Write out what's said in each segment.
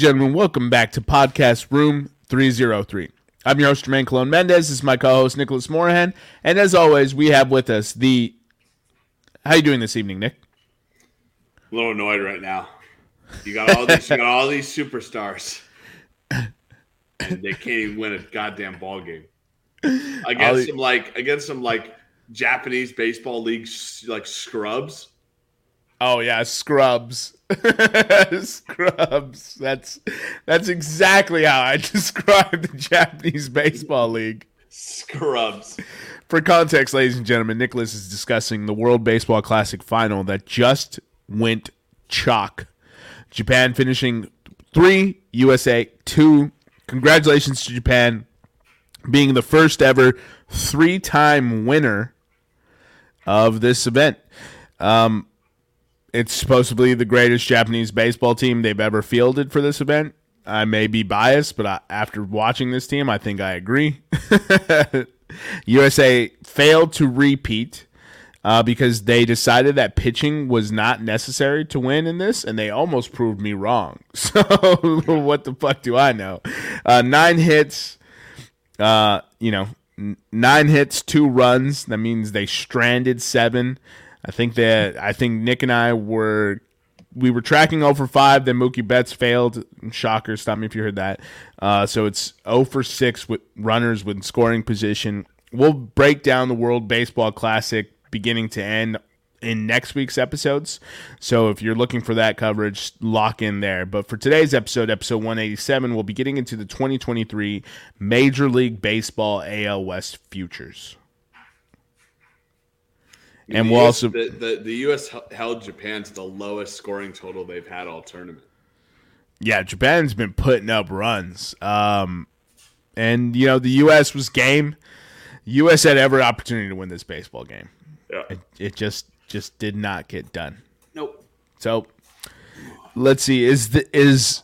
and gentlemen, welcome back to Podcast Room 303. I'm your host, Jermaine Colon Mendez. This is my co-host, Nicholas Morahan. And as always, we have with us the... How you doing this evening, Nick? A little annoyed right now. You got all these, you got all these superstars, and they can't even win a goddamn ball game against some like against some like Japanese baseball league like scrubs. Oh yeah, scrubs. scrubs. That's that's exactly how I describe the Japanese baseball league. Scrubs. For context, ladies and gentlemen, Nicholas is discussing the World Baseball Classic final that just went chalk. Japan finishing three, USA two. Congratulations to Japan being the first ever three time winner of this event. Um, it's supposedly the greatest Japanese baseball team they've ever fielded for this event. I may be biased, but I, after watching this team, I think I agree. USA failed to repeat uh, because they decided that pitching was not necessary to win in this, and they almost proved me wrong. So, what the fuck do I know? Uh, nine hits, uh, you know, n- nine hits, two runs. That means they stranded seven. I think that I think Nick and I were we were tracking 0 for 5. Then Mookie Betts failed. Shocker. Stop me if you heard that. Uh, so it's 0 for 6 with runners with scoring position. We'll break down the World Baseball Classic beginning to end in next week's episodes. So if you're looking for that coverage, lock in there. But for today's episode, episode 187, we'll be getting into the 2023 Major League Baseball AL West futures. And the we'll US, also the, the, the U.S. held Japan to the lowest scoring total they've had all tournament. Yeah, Japan's been putting up runs, um, and you know the U.S. was game. U.S. had every opportunity to win this baseball game. Yeah, it, it just just did not get done. Nope. So let's see. Is the is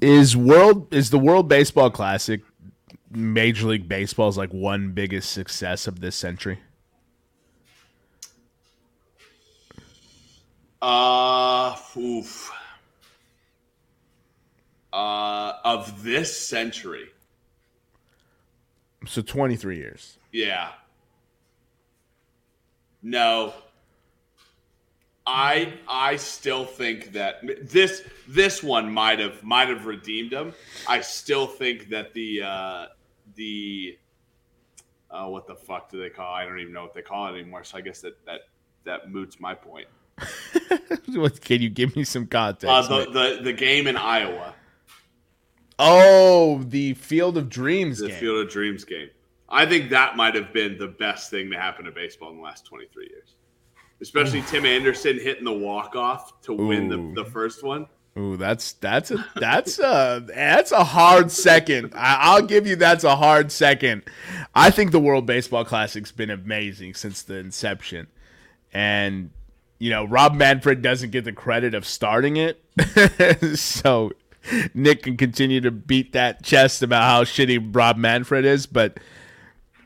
is world is the World Baseball Classic Major League Baseball's like one biggest success of this century? Uh, oof. Uh, of this century. So 23 years. Yeah. No. I I still think that this this one might have might have redeemed him. I still think that the uh the uh what the fuck do they call? It? I don't even know what they call it anymore. So I guess that that that moots my point. Can you give me some context? Uh, the, the the game in Iowa. Oh, the Field of Dreams the game. Field of Dreams game. I think that might have been the best thing to happen to baseball in the last 23 years. Especially Tim Anderson hitting the walk off to win the, the first one. Ooh, that's that's a that's a that's a hard second. I, will give you that's a hard second. I think the World Baseball Classic's been amazing since the inception, and you know, Rob Manfred doesn't get the credit of starting it. so Nick can continue to beat that chest about how shitty Rob Manfred is, but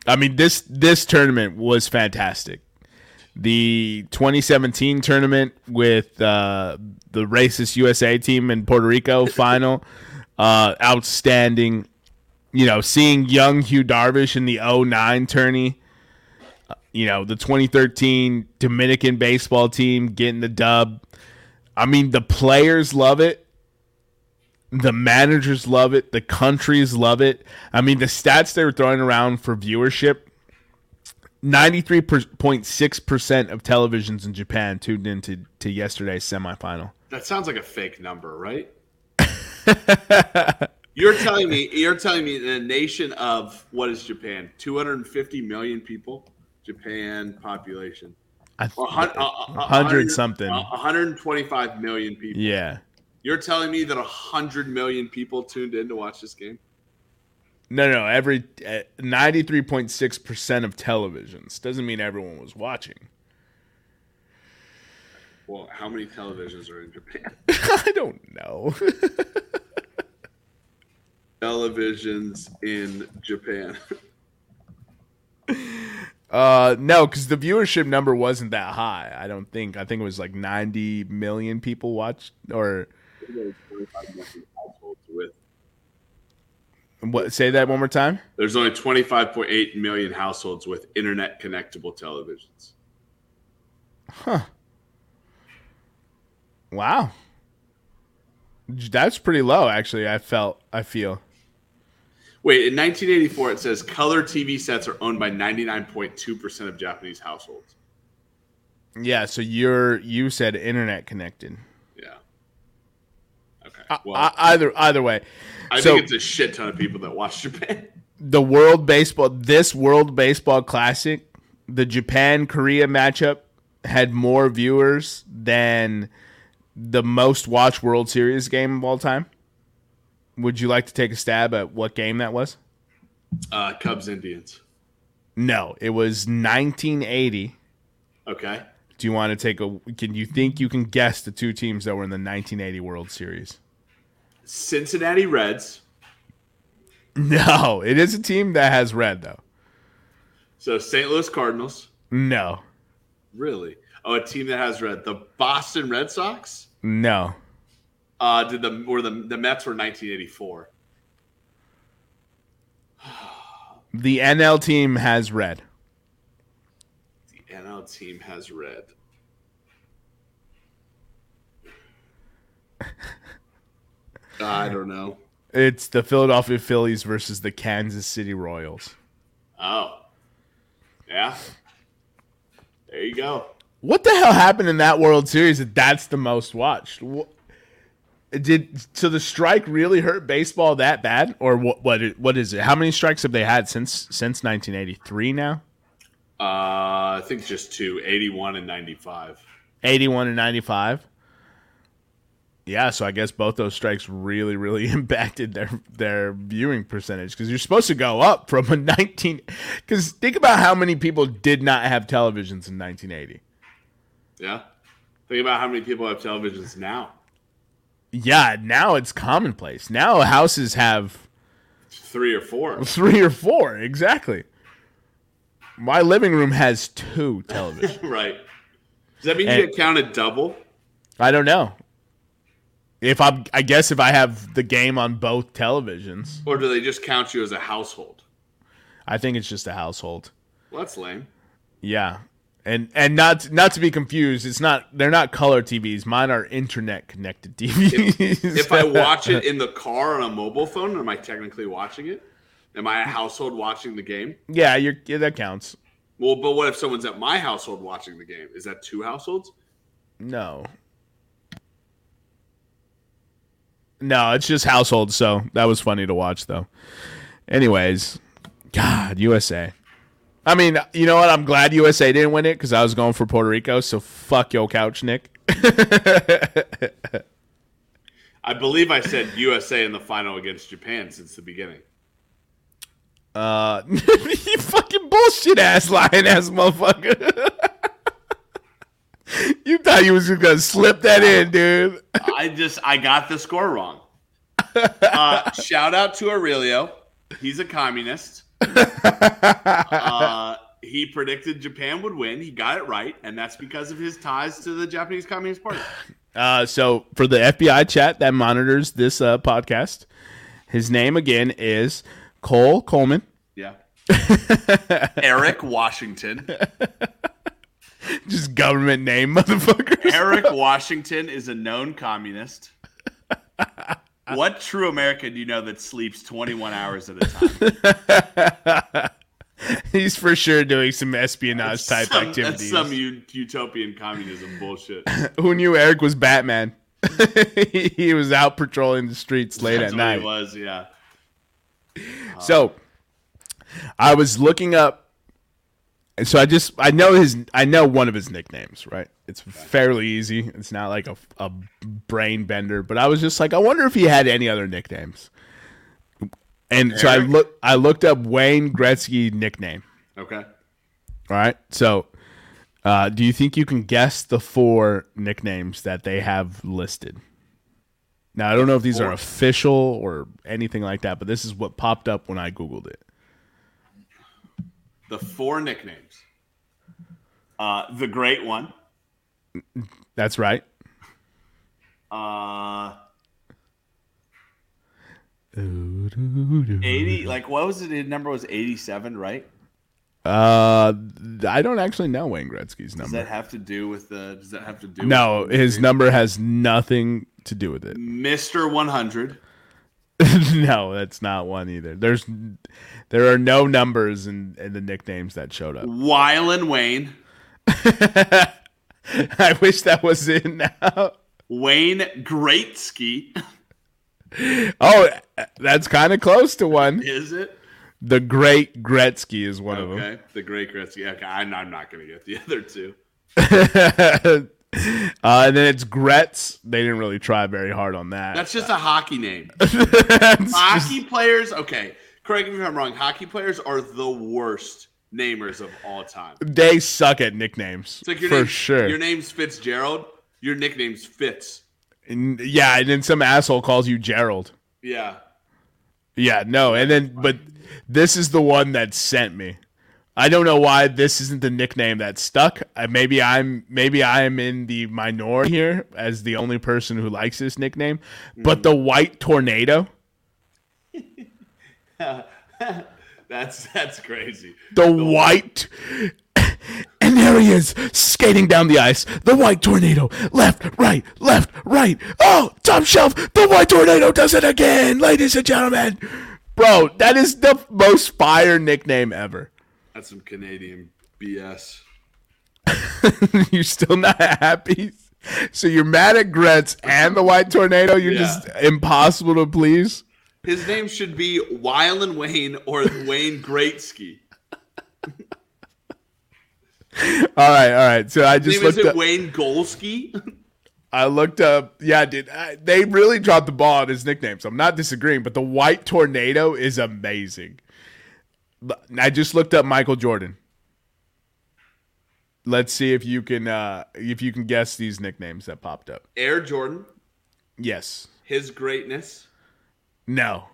I mean this this tournament was fantastic. The 2017 tournament with uh, the racist USA team in Puerto Rico final, uh, outstanding. You know, seeing young Yu Darvish in the 09 tourney you know, the 2013 Dominican baseball team getting the dub. I mean, the players love it. The managers love it. The countries love it. I mean, the stats they were throwing around for viewership 93.6% of televisions in Japan tuned into to yesterday's semifinal. That sounds like a fake number, right? you're telling me you're telling me a nation of what is Japan? 250 million people? Japan population. A hundred something. 125 million people. Yeah. You're telling me that 100 million people tuned in to watch this game? No, no. Every eh, 93.6% of televisions doesn't mean everyone was watching. Well, how many televisions are in Japan? I don't know. televisions in Japan. Uh, no, because the viewership number wasn't that high. I don't think. I think it was like 90 million people watched, or. What? Say that one more time. There's only 25.8 million households with internet connectable televisions. Huh. Wow. That's pretty low, actually. I felt. I feel. Wait, in 1984, it says color TV sets are owned by 99.2% of Japanese households. Yeah, so you're you said internet connected. Yeah. Okay. I- Well, I- either either way, I so- think it's a shit ton of people that watch Japan. the World Baseball this World Baseball Classic, the Japan Korea matchup had more viewers than the most watched World Series game of all time. Would you like to take a stab at what game that was? Uh, Cubs Indians. No, it was 1980. Okay. Do you want to take a? Can you think you can guess the two teams that were in the 1980 World Series? Cincinnati Reds. No, it is a team that has red though. So St. Louis Cardinals. No, Really? Oh, a team that has red. The Boston Red Sox. no, Uh, did the or the the Mets were 1984. the NL team has red. The NL team has red. I don't know. It's the Philadelphia Phillies versus the Kansas City Royals. Oh, yeah. There you go. What the hell happened in that World Series that that's the most watched? Did so the strike really hurt baseball that bad, or what? What? What is it? How many strikes have they had since since 1983? Now Uh, I think just two, 81 and 95. 81 and 95. Yeah, so I guess both those strikes really, really impacted their their viewing percentage because you're supposed to go up from a 19. Because think about how many people did not have televisions in 1980. Yeah. Think about how many people have televisions now. Yeah, now it's commonplace. Now houses have Three or four. three or four. Exactly. My living room has two televisions. right. Does that mean And- you get counted double? I don't know. If I'm, I guess if I have the game on both televisions, Or do they just count you as a household? I think it's just a household. Well, that's lame. Yeah, and and not not to be confused, it's not they're not color TVs. Mine are internet connected TVs. If I watch it in the car on a mobile phone, am I technically watching it? Am I a household watching the game? yeah, you're yeah, that counts. Well, but what if someone's at my household watching the game? Is that two households? No, no, it's just household. So that was funny to watch, though. Anyways, God, USA. I mean, you know what? I'm glad USA didn't win it because I was going for Puerto Rico. So fuck your couch, Nick. I believe I said USA in the final against Japan since the beginning. Uh, you fucking bullshit ass lying ass motherfucker. you thought you was just gonna slip that in, dude. I just I got the score wrong. Uh, shout out to Aurelio. He's a communist. Uh, he predicted Japan would win. He got it right, and that's because of his ties to the Japanese Communist Party. Uh, so for the FBI chat that monitors this uh, podcast, his name again is Cole Coleman. Yeah. Eric Washington. Just government name, motherfuckers. Eric Washington is a known communist. What true American do you know that sleeps 21 hours at a time? He's for sure doing some espionage type Some- activities. That's some u- utopian communism bullshit. Who knew Eric was Batman? he was out patrolling the streets late That's at night. he was, yeah. So I was looking up and so I just I know his I know one of his nicknames, right? It's fairly easy. It's not like a, a brain bender, but I was just like I wonder if he had any other nicknames. And so I look I looked up Wayne Gretzky nickname. Okay. All right. So uh, do you think you can guess the four nicknames that they have listed? Now I don't know if these are official or anything like that, but this is what popped up when I googled it. The four nicknames. Uh, the Great One. That's right. Uh, 80 like what was it his number was 87 right Uh, I don't actually know Wayne Gretzky's number does that have to do with the does that have to do no, his number has nothing to do with it. mr 100 no, that's not one either. There's there are no numbers in, in the nicknames that showed up. wylan wayne I wish that was in now. wayne greatsky Oh, that's kind of close to one. is it The Great Gretzky is one of them. okay the great Gretzky. okay I'm, I'm not gonna get the other two uh, and then it's Gretz. They didn't really try very hard on that. that's just a hockey name hockey players okay correct me if i'm wrong hockey players are the worst namers of all time they suck at nicknames It's like your for name, sure. Your name's Fitzgerald. Your nickname's Fitz. And- yeah, and then some asshole calls you Gerald. Yeah. Yeah, no, and then but this is the one that sent me. I don't know why this isn't the nickname that stuck. Uh, maybe I'm maybe I am in the minority here as the only person who likes this nickname. But the White Tornado, That's that's crazy. the White, and there he is skating down the ice. The White Tornado, left, right, left, right. Oh, top shelf. The White Tornado does it again, ladies and gentlemen. Bro, that is the most fire nickname ever. That's some Canadian BS. you're still not happy. So you're mad at Gretz and the White Tornado. You're Yeah. just impossible to please. His name should be Wylan Wayne or Wayne Greatsky. All right, all right. So I His just name is looked it up. Wayne Golsky? I looked up. Yeah, dude. I, they really dropped the ball on his nickname. So I'm not disagreeing. But the White Tornado is amazing. I just looked up Michael Jordan. Let's see if you can uh, if you can guess these nicknames that popped up. Air Jordan, Yes. his greatness, No.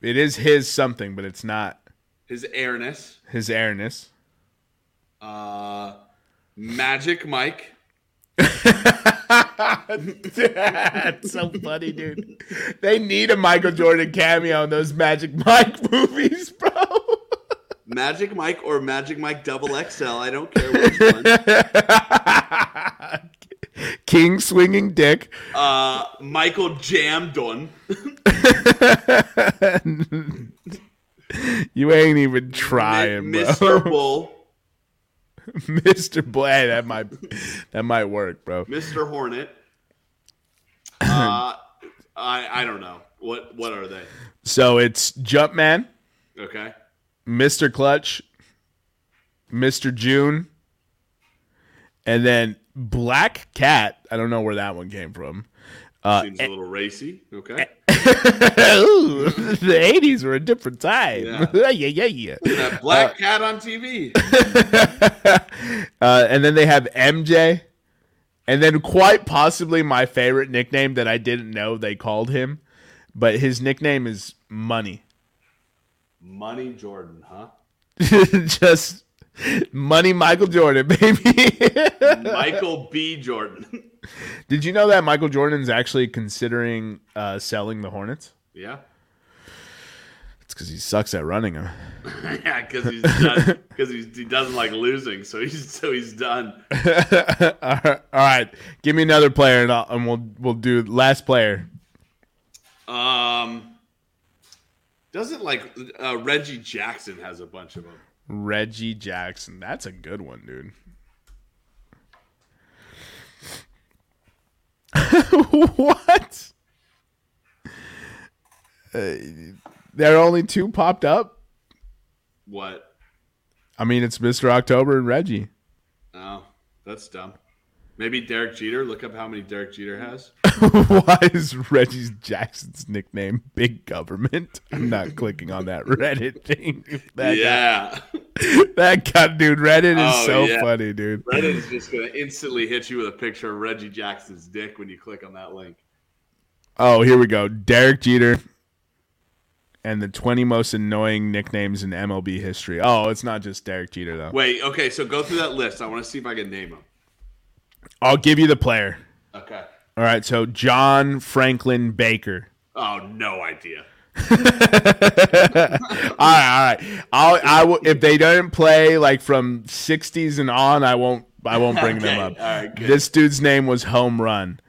It is his something, but it's not his airness, his airness. uh, Magic Mike, That's so funny, dude. They need a Michael Jordan cameo in those Magic Mike movies, bro. Magic Mike or Magic Mike Double XL. I don't care which one. King swinging dick. Uh, Michael Jamdon. You ain't even trying, bro. Mr. Bull, Mr. Blay, that might that might work, bro. Mr. Hornet. Uh, I I don't know what what are they? So it's Jumpman, Okay, Mr. Clutch, Mr. June, and then Black Cat. I don't know where that one came from. Uh, seems a little racy. Okay, Ooh, the eighties were a different time. Yeah. Yeah, yeah, yeah. black cat on TV. uh, and then they have MJ, and then quite possibly my favorite nickname that I didn't know they called him, but his nickname is Money. Money Jordan, huh? Just Money Michael Jordan, baby. Michael B. Jordan. Did you know that Michael Jordan's actually considering uh, selling the Hornets? yeah, It's because he sucks at running them. yeah, because he's. Because he doesn't like losing, so he's so he's done. All right, give me another player, and, I'll, and we'll we'll do last player. Um, doesn't like uh, Reggie Jackson has a bunch of them. Reggie Jackson. That's a good one, dude. what? Uh, there are only two popped up. What? I mean, it's Mr. October and Reggie. Oh, that's dumb. Maybe Derek Jeter. Look up how many Derek Jeter has. Why is Reggie Jackson's nickname Big Government? I'm not clicking on that Reddit thing. That yeah, guy, that guy, dude. Reddit is Oh, so yeah. funny, dude. Reddit is just gonna instantly hit you with a picture of Reggie Jackson's dick when you click on that link. Oh, here we go. Derek Jeter and the 20 most annoying nicknames in MLB history. Oh, it's not just Derek Jeter, though. Wait, okay, so go through that list. I want to see if I can name them. I'll give you the player. Okay. All right, so John Franklin Baker. Oh, no idea. all right, all right. I'll, I will, if they don't play like from '60s and on, I won't, I won't bring Okay, them up. all right, good. this dude's name was Home Run.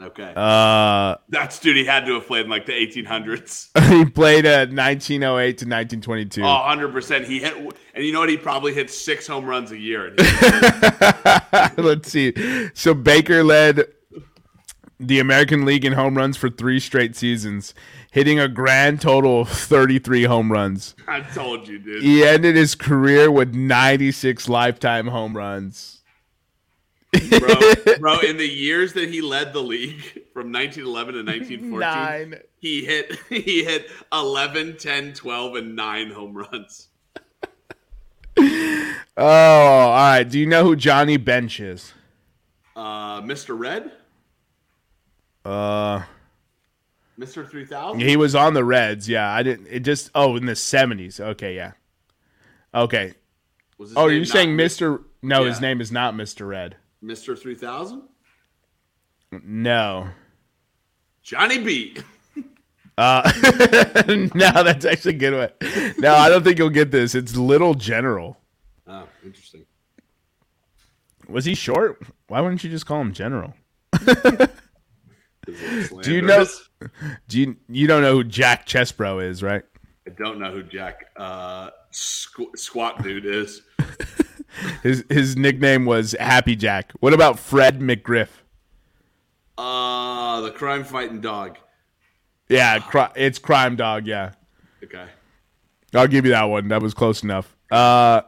Okay. Uh, That's dude. He had to have played in like the 1800s. he played at 1908 to 1922. Oh, 100 percent. He hit, and you know what? He probably hit six home runs a year. Let's see. So Baker led the American League in home runs for three straight seasons, hitting a grand total of 33 home runs. I told you, dude. He ended his career with 96 lifetime home runs. Bro, bro, in the years that he led the league from 1911 to 1914, Nine. he hit he hit 11, 10, 12 and 9 home runs. Oh, all right. Do you know who Johnny Bench is? Uh, Mr. Red, Uh, Mr. 3000. he was on the Reds. Yeah, I didn't. It just. Oh, in the 70s. Okay, yeah. Okay. Was his Oh, are you saying not Mr. No, his name is not Mr. Red. Mr. 3000? No. Johnny B. Uh, no, that's actually a good one. No, I don't think you'll get this. It's Little General. Oh, interesting. Was he short? Why wouldn't you just call him General? Do Do you know? Do you you don't know who Jack Chesbro is, right? I don't know who Jack uh, squ- Squat Dude is. His his nickname was Happy Jack. What about Fred McGriff? Uh, the crime fighting dog. Yeah, cri- it's Crime Dog. Yeah, Okay. I'll give you that one. That was close enough. Uh,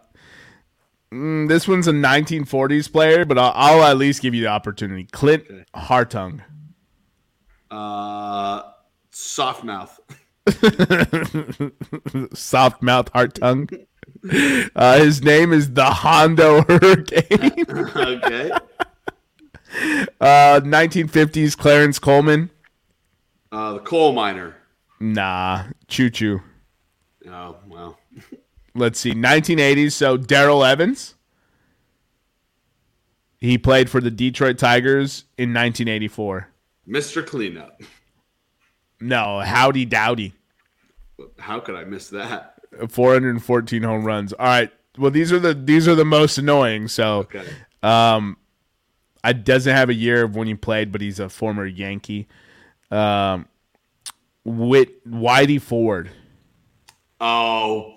mm, this one's a 1940s player, but I'll, I'll at least give you the opportunity. Clint Okay. Hartung. Uh, soft mouth. soft mouth heart tongue. Uh, his name is the Hondo Hurricane. okay. Uh, 1950s Clarence Coleman. Uh, the coal miner. Nah, Choo Choo. Oh well. Let's see, 1980s. So Darrell Evans. He played for the Detroit Tigers in 1984. Mr. Cleanup. No, Howdy Doody. How could I miss that? 414 home runs. All right. Well, these are the these are the most annoying. So, Okay. um, I doesn't have a year of when he played, but he's a former Yankee. Um, Whit Whitey Ford. Oh.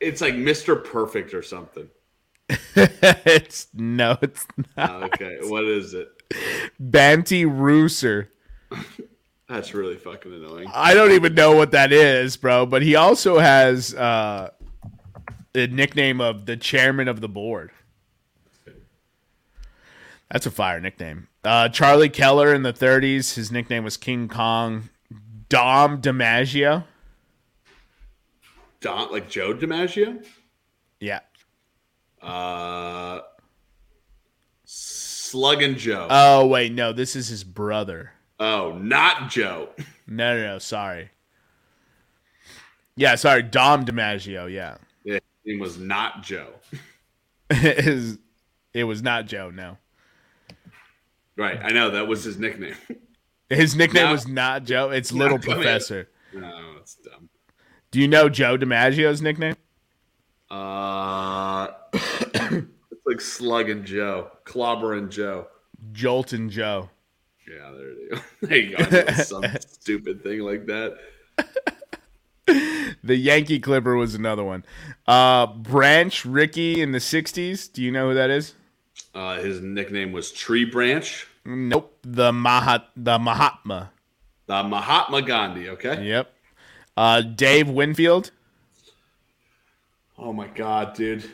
It's like Mr. Perfect or something. it's no, it's not. Oh, okay. what is it? Banty Rooser. That's really fucking annoying. I don't even know what that is, bro. But he also has uh, the nickname of the chairman of the board. That's a fire nickname. Uh, Charlie Keller in the 30s, his nickname was King Kong. Dom DiMaggio. Don, like Joe DiMaggio? Yeah. Uh, Sluggin' Joe. Oh, wait. No, this is his brother. Oh, not Joe. No, no, no. Sorry. Yeah, sorry. Dom DiMaggio. Yeah. Yeah, his was not Joe. It was not Joe, no. Right, I know that was his nickname. His nickname was not Joe. It's Little come. Professor. no, it's dumb. Do you know Joe DiMaggio's nickname? Uh, it's like Sluggin' Joe, Clobbering Joe. Joltin' Joe. Yeah, there you go. There you go. I knew it was Some stupid thing like that. The Yankee Clipper was another one. Uh, Branch Rickey in the 60s. Do you know who that is? Uh, his nickname was Tree Branch. Nope. The Mahat the Mahatma. The Mahatma Gandhi. Okay. Yep. Uh, Dave Winfield. Oh my god, dude.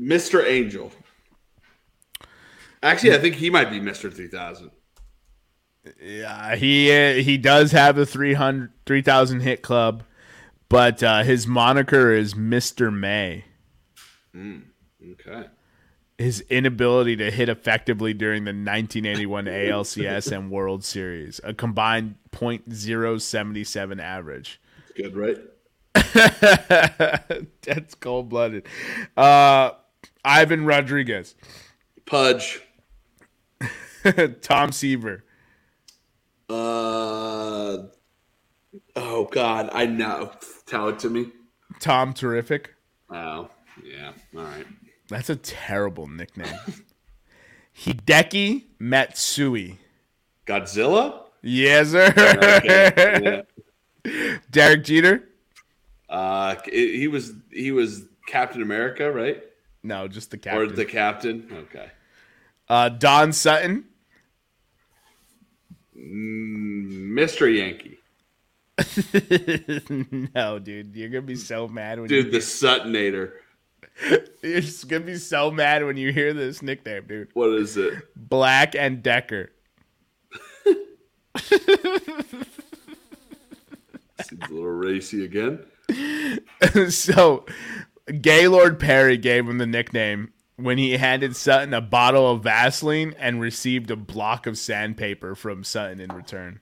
Mr. Angel. Actually, I think he might be Mr. 3000. Yeah, he uh, he does have a 300 3000 hit club, but uh, his moniker is Mr. May. Okay. His inability to hit effectively during the 1981 ALCS and World Series, a combined .077 average. Good, right? That's cold blooded. Uh, Ivan Rodriguez, Pudge. Tom Seaver, Uh oh God, I know. Tell it to me. Tom Terrific. Oh yeah, all right. That's a terrible nickname. Hideki Matsui. Godzilla. Yes, sir. Okay, yeah. Derek Jeter. Uh, he was he was Captain America, right? No, just the captain. Or the captain? Okay. uh, Don Sutton. Mm, Mr. Yankee, no, dude, you're gonna be so mad when dude, you the Suttonator. you're just gonna be so mad when you hear this nickname, dude. What is it? Black and Decker. Seems a little racy again. so, Gaylord Perry gave him the nickname when he handed Sutton a bottle of Vaseline and received a block of sandpaper from Sutton in return.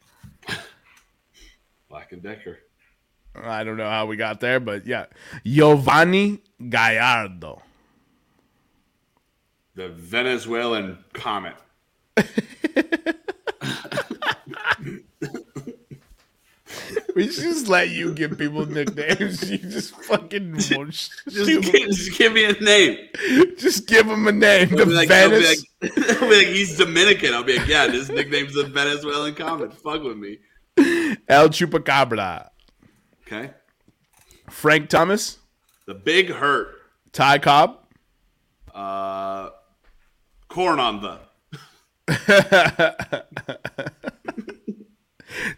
Black and Decker. I don't know how we got there, but yeah. Yovani Gallardo. The Venezuelan comet. We just let you give people nicknames. You just fucking Just, give, just give me a name. just give them a name. The like, I'll, be Venice. like, I'll be like, he's Dominican. I'll be like, yeah, this nickname's a Venezuelan comet. Fuck with me. El Chupacabra. Okay. Frank Thomas. The Big Hurt. Ty Cobb. Uh, corn on the.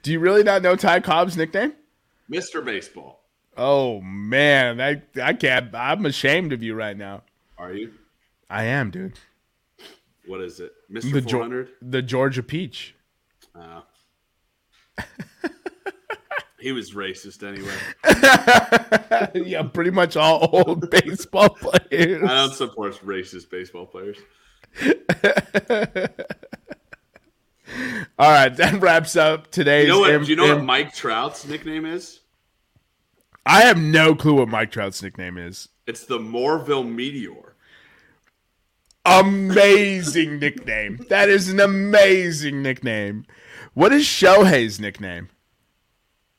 Do you really not know Ty Cobb's nickname? Mr. Baseball. Oh man, I I can't. I'm ashamed of you right now. Are you? I am, dude. What is it? Mr. The Geor- 400? the Georgia Peach. Oh. he was racist anyway. yeah, pretty much all old baseball players. I don't support racist baseball players. All right, that wraps up today's. You know what? im- do you know what Mike Trout's nickname is? I have no clue what Mike Trout's nickname is. It's the Millville Meteor. Amazing nickname. That is an amazing nickname. What is Shohei's nickname?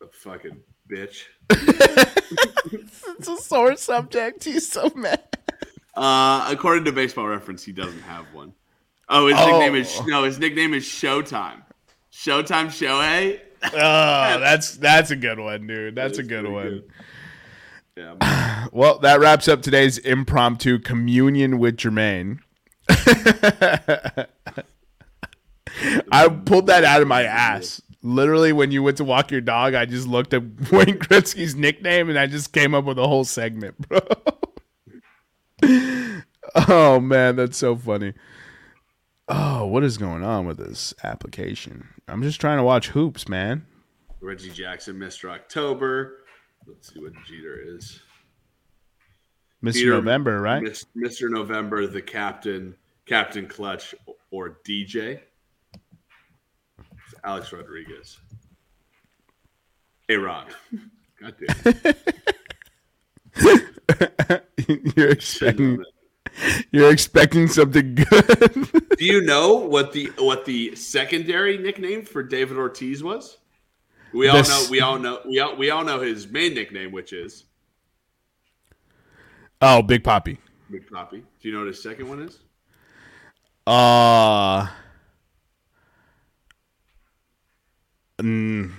A fucking bitch. It's a sore subject. He's so mad. Uh, according to Baseball Reference, he doesn't have one. Oh, his Oh. nickname is oh. no. His nickname is Showtime. Showtime Shohei. Oh, that's that's a good one, dude. That's, a good one. good. Yeah. Well, that wraps up today's impromptu communion with Jermaine. I pulled that out of my ass. Literally, when you went to walk your dog, I just looked up Wayne Gretzky's nickname and I just came up with a whole segment, bro. oh man, that's so funny. Oh, what is going on with this application? I'm just trying to watch hoops, man. Reggie Jackson, Mr. October. Let's see what Jeter is. Mr. Peter- November, right? Mr. November, the captain, Captain Clutch, or DJ. It's Alex Rodriguez. Hey, Ron. God damn. you're expecting you're expecting something good. Do you know what the what the secondary nickname for David Ortiz was? We all know. We all know. We all we all know his main nickname, which is oh, Big Papi. Big Papi. Do you know what his second one is? Uh mm,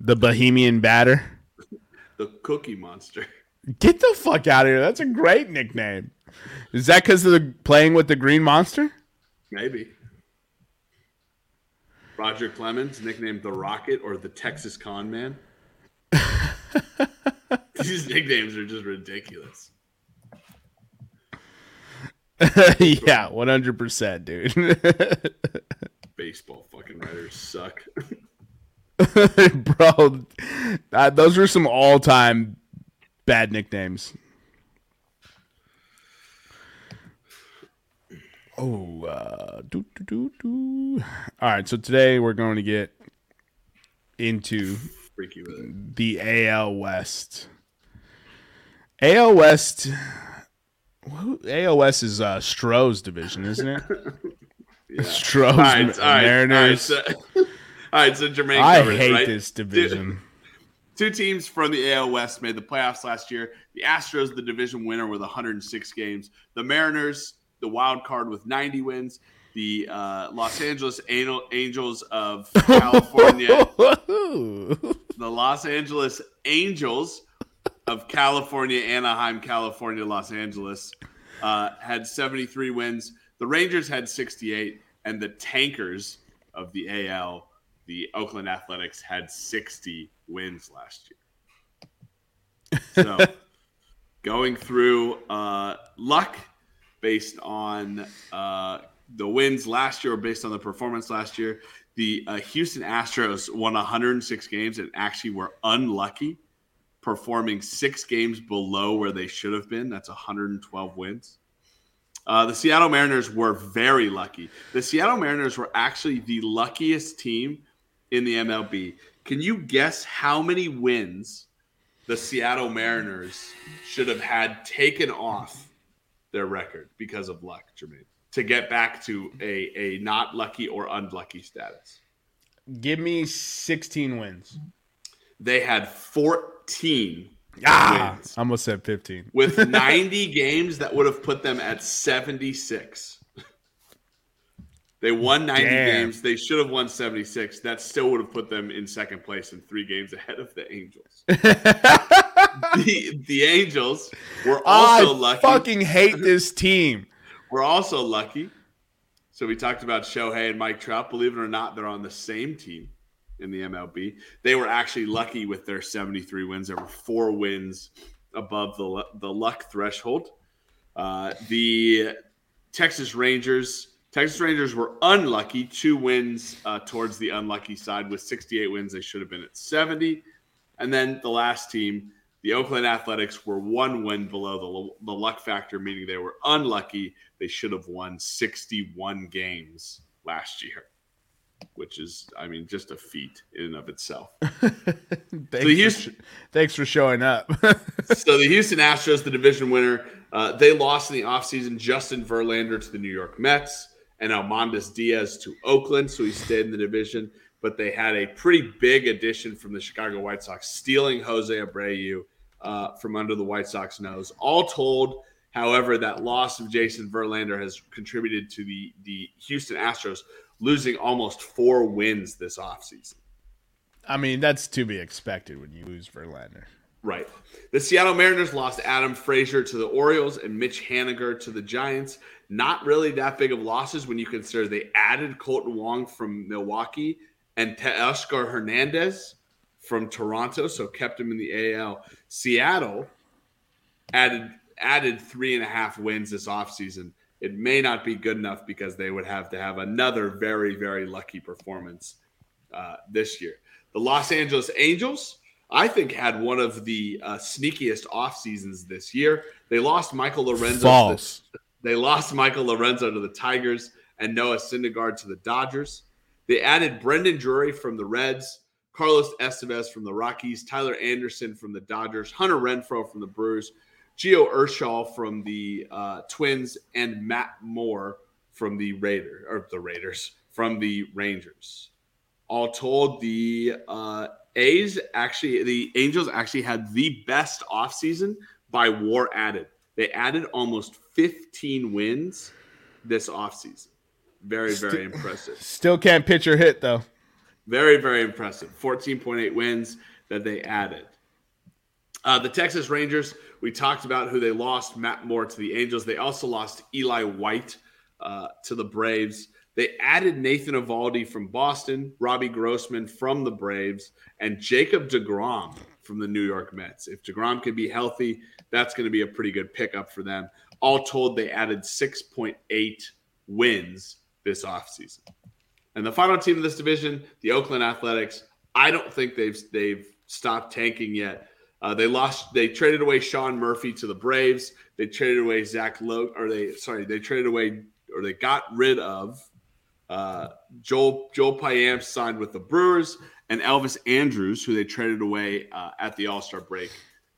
the Bohemian Batter. The Cookie Monster. Get the fuck out of here. That's a great nickname. Is that because of the playing with the Green Monster? Maybe. Roger Clemens, nicknamed the Rocket or the Texas Con Man. These nicknames are just ridiculous. yeah, one hundred percent, dude. Baseball fucking writers suck. Bro, uh, those were some all-time bad nicknames. Oh, uh, doo, doo, doo, doo. all right. So today we're going to get into Freaky with it. the AL West. AL West. West is uh, Stroh's division, isn't it? Yeah. Stroh's All right, all right, all right, Mariners. so- All right, so Jermaine, I covers, hate right? this division. Two, two teams from the AL West made the playoffs last year. The Astros, the division winner, with 106 games. The Mariners, the wild card, with 90 wins. The uh, Los Angeles Angel- Angels of California, the Los Angeles Angels of California, Anaheim, California, Los Angeles, uh, had 73 wins. The Rangers had 68, and the Tankers of the AL, the Oakland Athletics, had 60 wins last year. So, going through uh, luck based on uh, the wins last year or based on the performance last year, the uh, Houston Astros won 106 games and actually were unlucky, performing six games below where they should have been. That's 112 wins. Uh, the Seattle Mariners were very lucky. The Seattle Mariners were actually the luckiest team in the MLB. Can you guess how many wins the Seattle Mariners should have had taken off their record because of luck, Jermaine, to get back to a, a not lucky or unlucky status? Give me 16 wins. They had 14 Ah, wins. I almost said 15. with 90 games that would have put them at 76. They won 90 Damn. games. They should have won 76. That still would have put them in second place and three games ahead of the Angels. the, the Angels were also I lucky. fucking hate this team. We're also lucky. So we talked about Shohei and Mike Trout. Believe it or not, they're on the same team in the MLB. They were actually lucky with their 73 wins. There were four wins above the the luck threshold. Uh, the Texas Rangers. Texas Rangers were unlucky, two wins uh, towards the unlucky side with 68 wins. They should have been at 70. And then the last team, the Oakland Athletics, were one win below the, the luck factor, meaning they were unlucky. They should have won 61 games last year, which is, I mean, just a feat in and of itself. thanks, Houston- for, thanks for showing up. so the Houston Astros, the division winner, uh, they lost in the offseason Justin Verlander to the New York Mets and Aledmys Diaz to Oakland, so he stayed in the division. But they had a pretty big addition from the Chicago White Sox, stealing Jose Abreu uh, from under the White Sox nose. All told, however, that loss of Jason Verlander has contributed to the the Houston Astros losing almost four wins this offseason. I mean, that's to be expected when you lose Verlander. Right. The Seattle Mariners lost Adam Frazier to the Orioles and Mitch Haniger to the Giants. Not really that big of losses when you consider they added Kolten Wong from Milwaukee and Teoscar Hernandez from Toronto, so kept him in the AL. Seattle added added three and a half wins this offseason. It may not be good enough because they would have to have another very, very lucky performance uh, this year. The Los Angeles Angels, I think, had one of the uh, sneakiest off seasons this year. They lost Michael Lorenzen. False. They lost Michael Lorenzen to the Tigers and Noah Syndergaard to the Dodgers. They added Brandon Drury from the Reds, Carlos Estevez from the Rockies, Tyler Anderson from the Dodgers, Hunter Renfroe from the Brewers, Gio Urshela from the uh, Twins, and Matt Moore from the Raider or the Raiders from the Rangers. All told, the uh, A's actually, the Angels actually had the best offseason by WAR added. They added almost 15 wins this offseason. Very, very impressive. Still can't pitch or hit though. Very, very impressive. 14.8 wins that they added. Uh, the Texas Rangers, we talked about who they lost Matt Moore to the Angels. They also lost Eli White uh, to the Braves. They added Nathan Eovaldi from Boston, Robbie Grossman from the Braves, and Jacob DeGrom from the New York Mets. If DeGrom can be healthy, that's going to be a pretty good pickup for them. All told, they added 6.8 wins this offseason. And the final team in this division, the Oakland Athletics, I don't think they've they've stopped tanking yet. Uh, they lost. They traded away Sean Murphy to the Braves. They traded away Zach Logan, or they sorry, they traded away or they got rid of uh, Joel Joel Payamp signed with the Brewers, and Elvis Andrus, who they traded away uh, at the All Star break,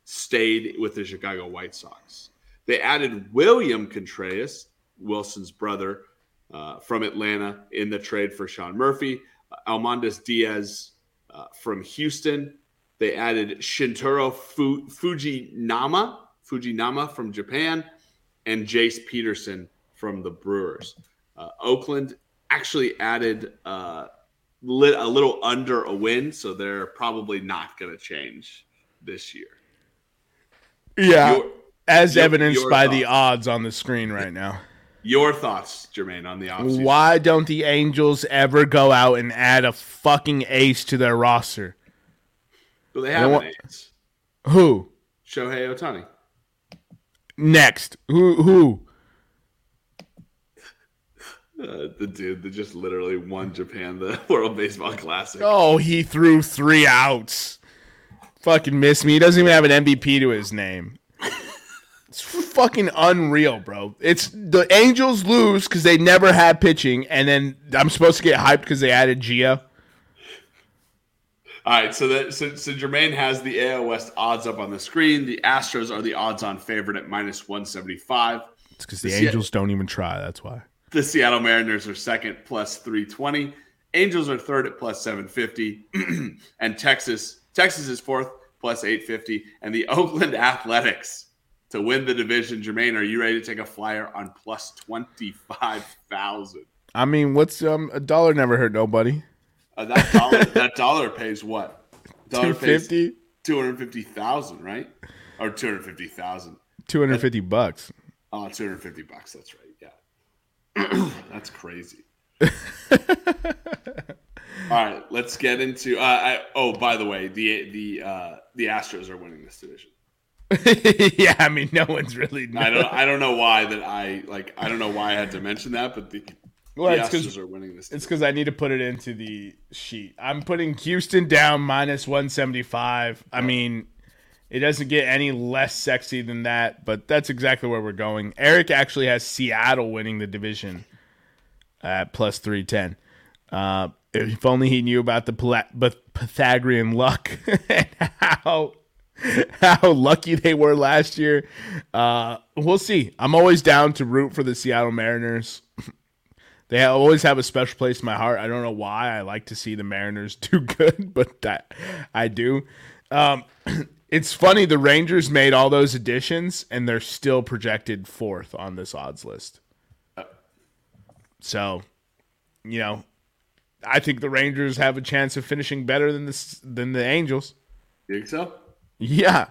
stayed with the Chicago White Sox. They added William Contreras, Wilson's brother, uh, from Atlanta in the trade for Sean Murphy. Aledmys Diaz uh, from Houston. They added Shintaro Fu- Fujinami, Fujinami from Japan, and Jace Peterson from the Brewers. Uh, Oakland actually added uh, lit a little under a win, so they're probably not going to change this year. Yeah, your, as your, evidenced your by thoughts. the odds on the screen right now. Your thoughts, Jermaine, on the offseason? Why don't the Angels ever go out and add a fucking ace to their roster? Do they have an ace? Who? Shohei Ohtani. Next, who? Who? Uh, the dude that just literally won Japan the World Baseball Classic. Oh, he threw three outs. Fucking miss me. He doesn't even have an MVP to his name. It's fucking unreal, bro. It's the Angels lose because they never had pitching, and then I'm supposed to get hyped because they added Gio. All right, so that so, so Jermaine has the AL West odds up on the screen. The Astros are the odds-on favorite at minus one seventy-five. It's because the, the, Angels Se- don't even try. That's why. The Seattle Mariners are second plus three twenty. Angels are third at plus seven fifty, and Texas Texas is fourth plus eight fifty, and the Oakland Athletics to win the division. Jermaine, are you ready to take a flyer on plus twenty five thousand? I mean, what's um a dollar never hurt nobody. Uh, that dollar that dollar pays what? Two hundred fifty thousand, right? Or two hundred fifty thousand. Two hundred fifty bucks. Oh, 250 bucks. That's right. That's crazy. All right, let's get into. Uh, I, oh, by the way, the the uh, the Astros are winning this division. yeah, I mean, no one's really. Known. I don't. I don't know why that I like. I don't know why I had to mention that, but the, well, the Astros are winning this. Division. It's because I need to put it into the sheet. I'm putting Houston down minus one seventy five. I mean, it doesn't get any less sexy than that, but that's exactly where we're going. Eric actually has Seattle winning the division at plus three ten. Uh, if only he knew about the Pythagorean luck and how how lucky they were last year. Uh, we'll see. I'm always down to root for the Seattle Mariners. they always have a special place in my heart. I don't know why. I like to see the Mariners do good, but that, I do. Um, it's funny. The Rangers made all those additions, and they're still projected fourth on this odds list. So, you know, I think the Rangers have a chance of finishing better than the than the Angels. You think so? Yeah.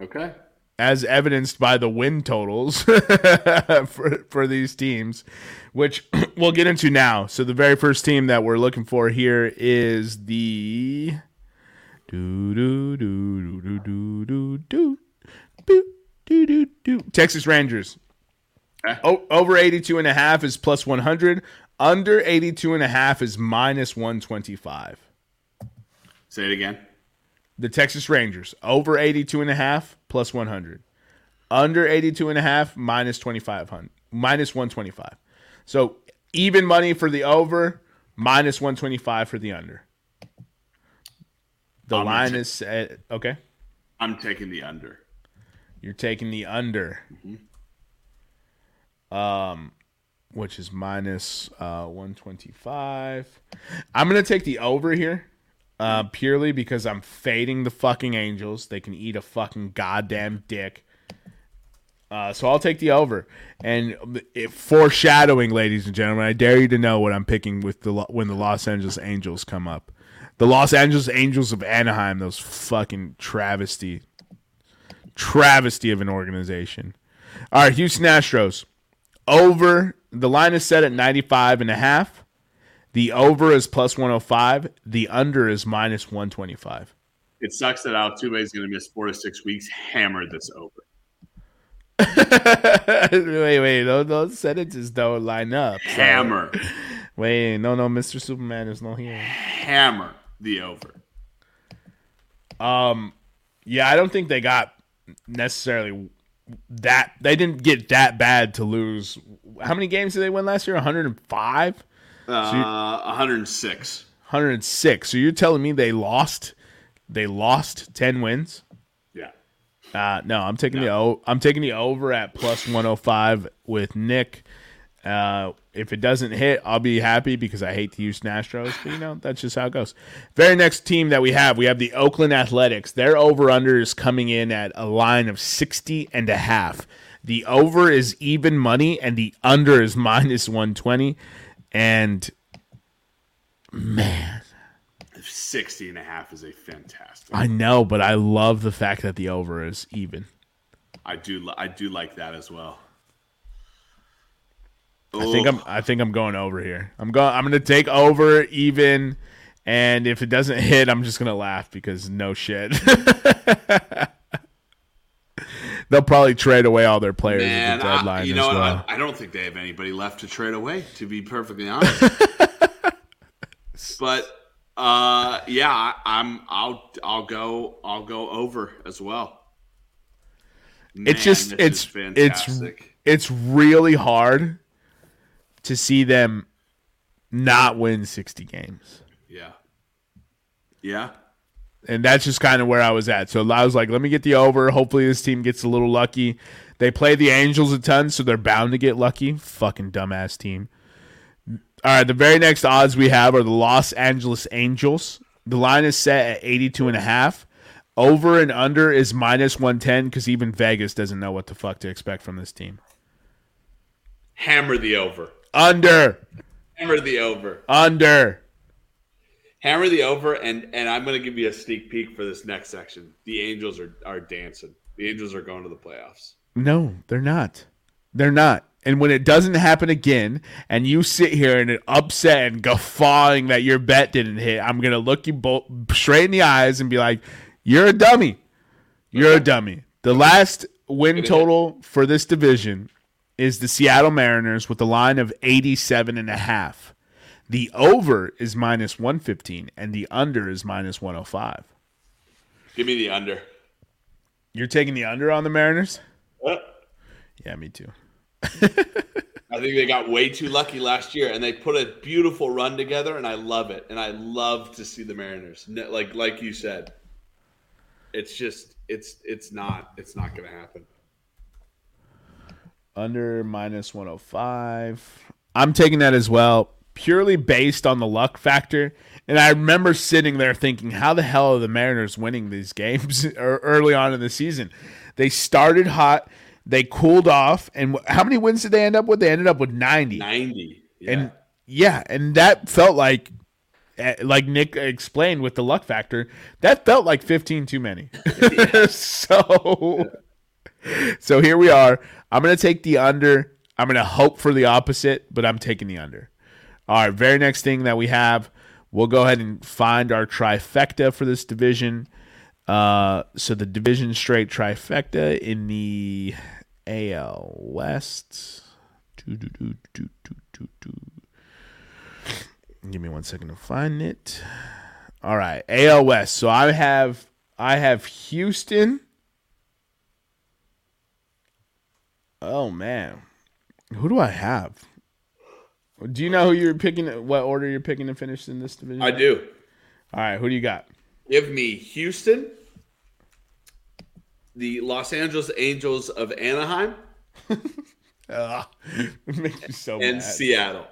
Okay. As evidenced by the win totals for for these teams, which we'll get into now. So the very first team that we're looking for here is the do do do do do do do do do do do Texas Rangers. O- over 82 and a half is plus 100. Under 82 and a half is minus 125. Say it again. The Texas Rangers over 82 and a half plus 100. Under 82 and a half minus 2500 minus 125. So even money for the over, minus 125 for the under. The I'm line is set. Okay. I'm taking the under. You're taking the under. Mm-hmm um, which is minus, uh, 125. I'm going to take the over here. Uh, purely because I'm fading the fucking Angels. They can eat a fucking goddamn dick. Uh, so I'll take the over. And it, foreshadowing, ladies and gentlemen, I dare you to know what I'm picking with the when the Los Angeles Angels come up. The Los Angeles Angels of Anaheim, those fucking travesty, travesty of an organization. All right, Houston Astros over the line is set at 95 and a half. The over is plus 105. The under is minus 125. It sucks that Altuve is going to miss four to six weeks. Hammer this over. wait, wait. Those, those sentences don't line up. So. Hammer. Wait, no, no. Mr. Superman is not here. Hammer the over. Um, yeah, I don't think they got necessarily that they didn't get that bad to lose. How many games did they win last year? 105? Uh, so 106. 106. So you're telling me they lost they lost 10 wins? Yeah. Uh, no, I'm taking no. the I'm taking the over at plus 105 with Nick. Uh, if it doesn't hit, I'll be happy because I hate the Houston Astros. But you know, that's just how it goes. Very next team that we have, we have the Oakland Athletics. Their over under is coming in at a line of 60 and a half. The over is even money and the under is minus 120. And man, 60 and a half is a fantastic. I know, but I love the fact that the over is even. I do I do like that as well. I think I'm I think I'm going over here. I'm going I'm going to take over even and if it doesn't hit, I'm just going to laugh because no shit. They'll probably trade away all their players Man, at the deadline. I, you know, well. I, I, don't think they have anybody left to trade away. To be perfectly honest, but uh, yeah, I'm. I'll. I'll go. I'll go over as well. Man, it's just. It's. It's. It's really hard to see them not win 60 games. Yeah. Yeah. And that's just kind of where I was at. So I was like, let me get the over. Hopefully this team gets a little lucky. They play the Angels a ton, so they're bound to get lucky. Fucking dumbass team. All right, the very next odds we have are the Los Angeles Angels. The line is set at 82 and a half. Over and under is minus 110 because even Vegas doesn't know what the fuck to expect from this team. Hammer the over. Under. Hammer the over. Under. Hammer the over, and and I'm going to give you a sneak peek for this next section. The Angels are are dancing. The Angels are going to the playoffs. No, they're not. They're not. And when it doesn't happen again, and you sit here and upset and guffawing that your bet didn't hit, I'm gonna look you both straight in the eyes and be like, "You're a dummy. You're a dummy." The last win total for this division is the Seattle Mariners with a line of 87 and a half. The over is minus 115 and the under is minus 105. Give me the under. You're taking the under on the Mariners? What? Yeah, me too. I think they got way too lucky last year, and they put a beautiful run together, and I love it. And I love to see the Mariners, like like you said. It's just it's it's not it's not going to happen under minus 105. I'm taking that as well, purely based on the luck factor. And I remember sitting there thinking, how the hell are the Mariners winning these games early on in the season? They started hot, they cooled off, and how many wins did they end up with? They ended up with 90. 90. Yeah. And yeah, and that felt like eh, like Nick explained with the luck factor, that felt like 15 too many. so so here we are. I'm going to take the under. I'm going to hope for the opposite, but I'm taking the under. All right, very next thing that we have, we'll go ahead and find our trifecta for this division. Uh, so the division straight trifecta in the AL West. Give me one second to find it. All right, AL West. So I have I have Houston Oh man, who do I have? Do you know who you're picking? What order you're picking to finish in this division? I do. All right, who do you got? Give me Houston, the Los Angeles Angels of Anaheim, uh, makes me so and mad. Seattle.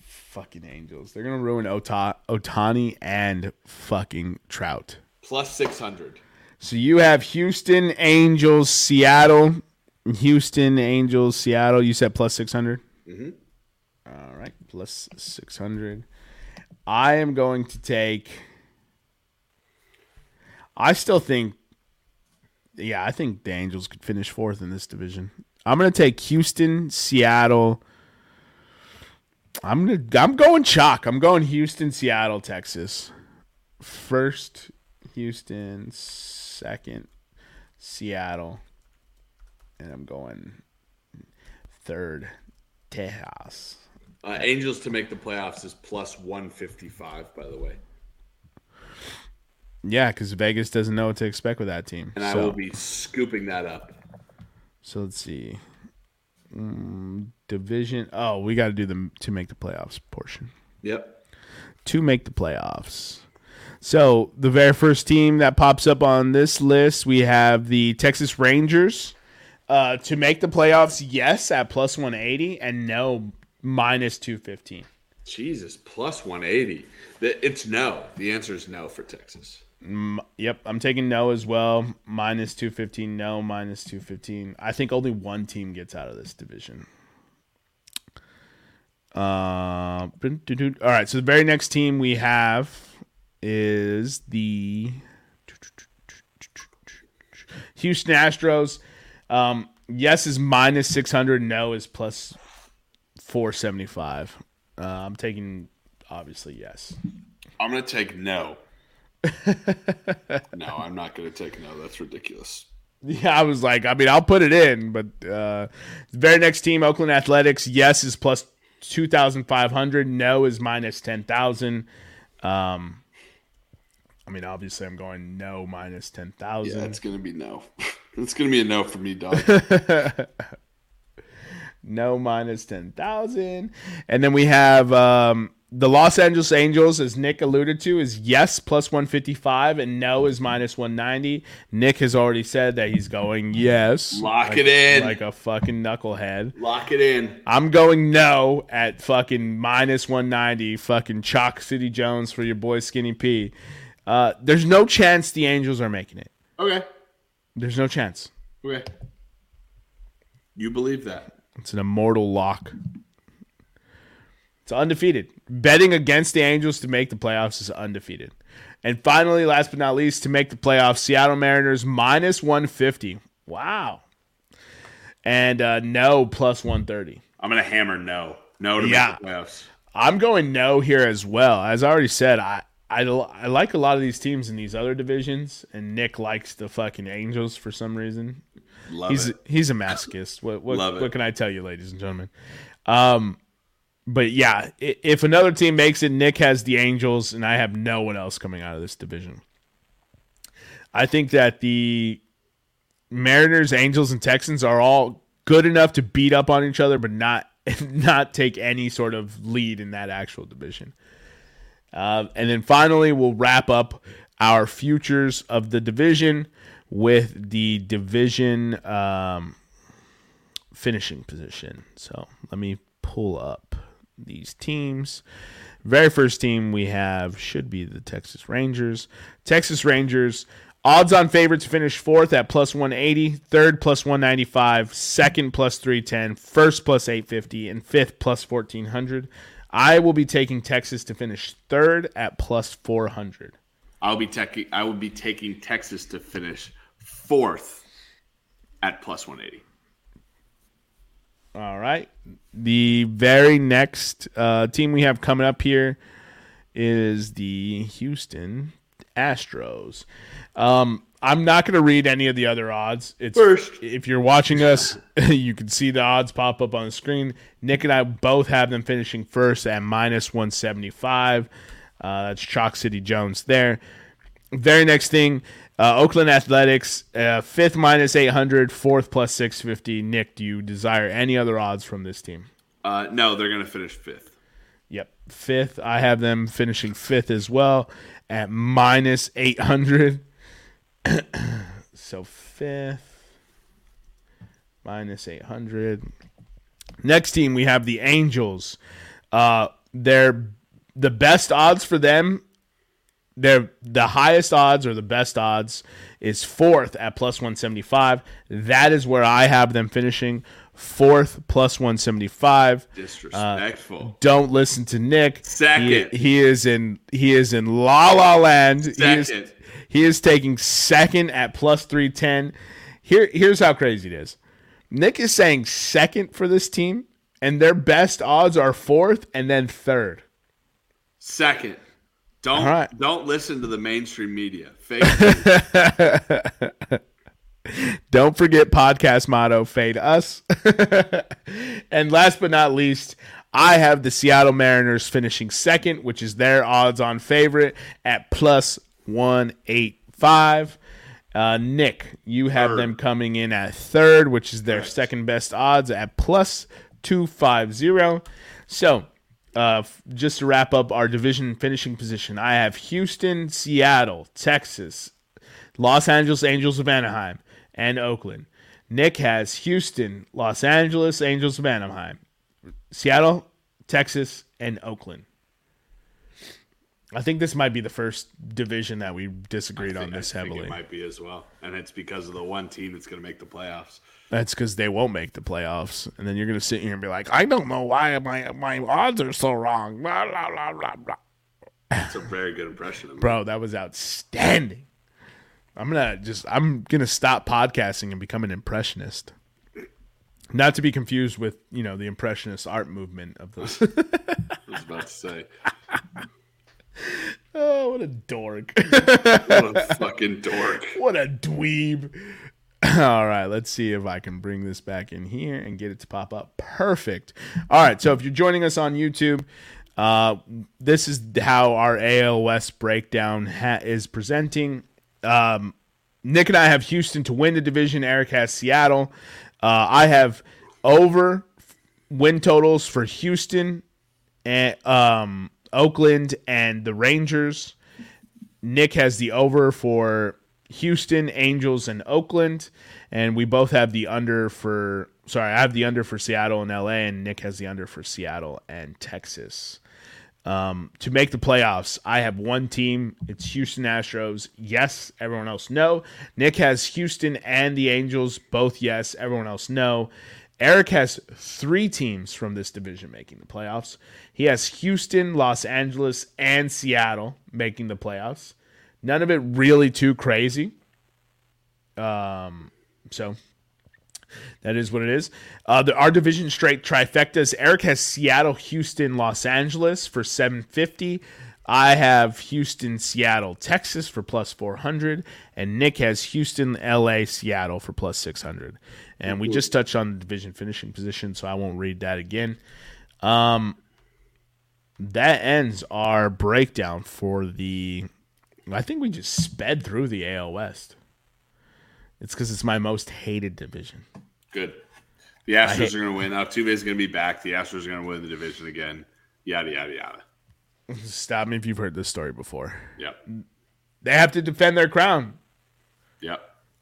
Fucking Angels! They're gonna ruin Ota- Ohtani and fucking Trout. Plus six hundred. So you have Houston Angels, Seattle, Houston Angels, Seattle. You said plus six hundred. Mm-hmm. All right, plus six hundred. I am going to take. I still think. Yeah, I think the Angels could finish fourth in this division. I'm going to take Houston, Seattle. I'm gonna. I'm going chalk. I'm going Houston, Seattle, Texas. First, Houston. Second, Seattle and I'm going third, Tejas. Uh, Angels to make the playoffs is plus 155, by the way. Yeah, because Vegas doesn't know what to expect with that team. And so. I will be scooping that up. So let's see. Mm, division. Oh, we got to do the to make the playoffs portion. Yep. To make the playoffs. So the very first team that pops up on this list, we have the Texas Rangers Uh, to make the playoffs, yes, at plus 180, and no, minus 215. Jesus, plus 180. It's no. The answer is no for Texas. Mm, yep, I'm taking no as well. Minus 215, no, minus 215. I think only one team gets out of this division. Uh, all right, so the very next team we have is the Houston Astros. Um, yes is minus 600. No is plus 475. Uh, I'm taking, obviously, yes. I'm going to take no. no, I'm not going to take no. That's ridiculous. Yeah, I was like, I mean, I'll put it in, but uh, the very next team, Oakland Athletics, yes is plus 2,500. No is minus 10,000. Um, I mean, obviously, I'm going no minus 10,000. Yeah, it's going to be no. It's gonna be a no for me, dog. no minus ten thousand, and then we have um, the Los Angeles Angels, as Nick alluded to, is yes plus one fifty five, and no is minus one ninety. Nick has already said that he's going yes. Lock like, it in like a fucking knucklehead. Lock it in. I'm going no at fucking minus one ninety. Fucking Chalk City Jones for your boy Skinny P. Uh, there's no chance the Angels are making it. Okay. There's no chance. Okay. You believe that? It's an immortal lock. It's undefeated. Betting against the Angels to make the playoffs is undefeated. And finally, last but not least, to make the playoffs, Seattle Mariners minus 150. Wow. And uh, no plus 130. I'm going to hammer no. No to yeah. make the playoffs. I'm going no here as well. As I already said, I, I, I like a lot of these teams in these other divisions, and Nick likes the fucking Angels for some reason. Love he's it. he's a masochist. What what, what can I tell you, ladies and gentlemen? Um, but yeah, if another team makes it, Nick has the Angels, and I have no one else coming out of this division. I think that the Mariners, Angels, and Texans are all good enough to beat up on each other, but not not take any sort of lead in that actual division. Uh, and then finally, we'll wrap up our futures of the division with the division um, finishing position. So let me pull up these teams. Very first team we have should be the Texas Rangers. Texas Rangers, odds on favorites finish fourth at plus 180, third plus 195, second plus 310, first plus 850, and fifth plus 1400. I will be taking Texas to finish third at plus 400. I'll be taking I will be taking Texas to finish fourth at plus 180. All right. The very next uh, team we have coming up here is the Houston Astros. Um, I'm not going to read any of the other odds. It's First. if you're watching us, you can see the odds pop up on the screen. Nick and I both have them finishing first at minus 175. Uh, that's Chalk City Jones there. Very next thing, uh, Oakland Athletics, uh, fifth minus 800, fourth plus 650. Nick, do you desire any other odds from this team? Uh, no, they're going to finish fifth. Yep, fifth. I have them finishing fifth as well at minus 800. So fifth minus 800. Next team we have the Angels. Uh, they're the best odds for them. They're the highest odds or the best odds is fourth at plus 175. That is where I have them finishing fourth plus 175. Disrespectful. Uh, don't listen to Nick. Second. He, he, is in he is in la la land. Second. He is, he is taking second at plus 310. Here, here's how crazy it is. Nick is saying second for this team, and their best odds are fourth and then third. Second. Don't right. don't listen to the mainstream media. Fake. don't forget podcast motto fade us. and last but not least, I have the Seattle Mariners finishing second, which is their odds on favorite at plus 185. Uh, Nick, you have third. them coming in at third, which is their second best odds at plus 250. So, uh, just to wrap up our division finishing position, I have Houston, Seattle, Texas, Los Angeles Angels of Anaheim, and Oakland. Nick has Houston, Los Angeles, Angels of Anaheim, Seattle, Texas, and Oakland. I think this might be the first division that we disagreed on this I heavily. Think it might be as well, and it's because of the one team that's going to make the playoffs. That's because they won't make the playoffs, and then you're going to sit here and be like, "I don't know why my my odds are so wrong." Blah, blah, blah, blah, blah. That's a very good impression, of. Bro, that was outstanding. I'm gonna just I'm gonna stop podcasting and become an impressionist. Not to be confused with you know the impressionist art movement of those. I was about to say, oh, what a dork! what a fucking dork. what a dweeb! All right, let's see if I can bring this back in here and get it to pop up. Perfect. All right, so if you're joining us on YouTube, uh, this is how our AL West breakdown ha- is presenting. Um, Nick and I have Houston to win the division. Eric has Seattle. Uh, I have over win totals for Houston and um, Oakland and the Rangers. Nick has the over for Houston, Angels, and Oakland, and we both have the under for. Sorry, I have the under for Seattle and LA, and Nick has the under for Seattle and Texas. Um, to make the playoffs, I have one team. It's Houston Astros. Yes. Everyone else, no. Nick has Houston and the Angels. Both yes. Everyone else, no. Eric has three teams from this division making the playoffs. He has Houston, Los Angeles, and Seattle making the playoffs. None of it really too crazy. Um, so that is what it is. Uh, the, our division straight trifectas. Eric has Seattle, Houston, Los Angeles for 750. I have Houston, Seattle, Texas for plus 400. And Nick has Houston, LA, Seattle for plus 600. And we just touched on the division finishing position, so I won't read that again. Um, that ends our breakdown for the. I think we just sped through the AL West. It's because it's my most hated division. Good. The Astros are going to win. Altuve's going to be back. The Astros are going to win the division again. Yada yada yada. Stop me if you've heard this story before. Yep. They have to defend their crown. Yep.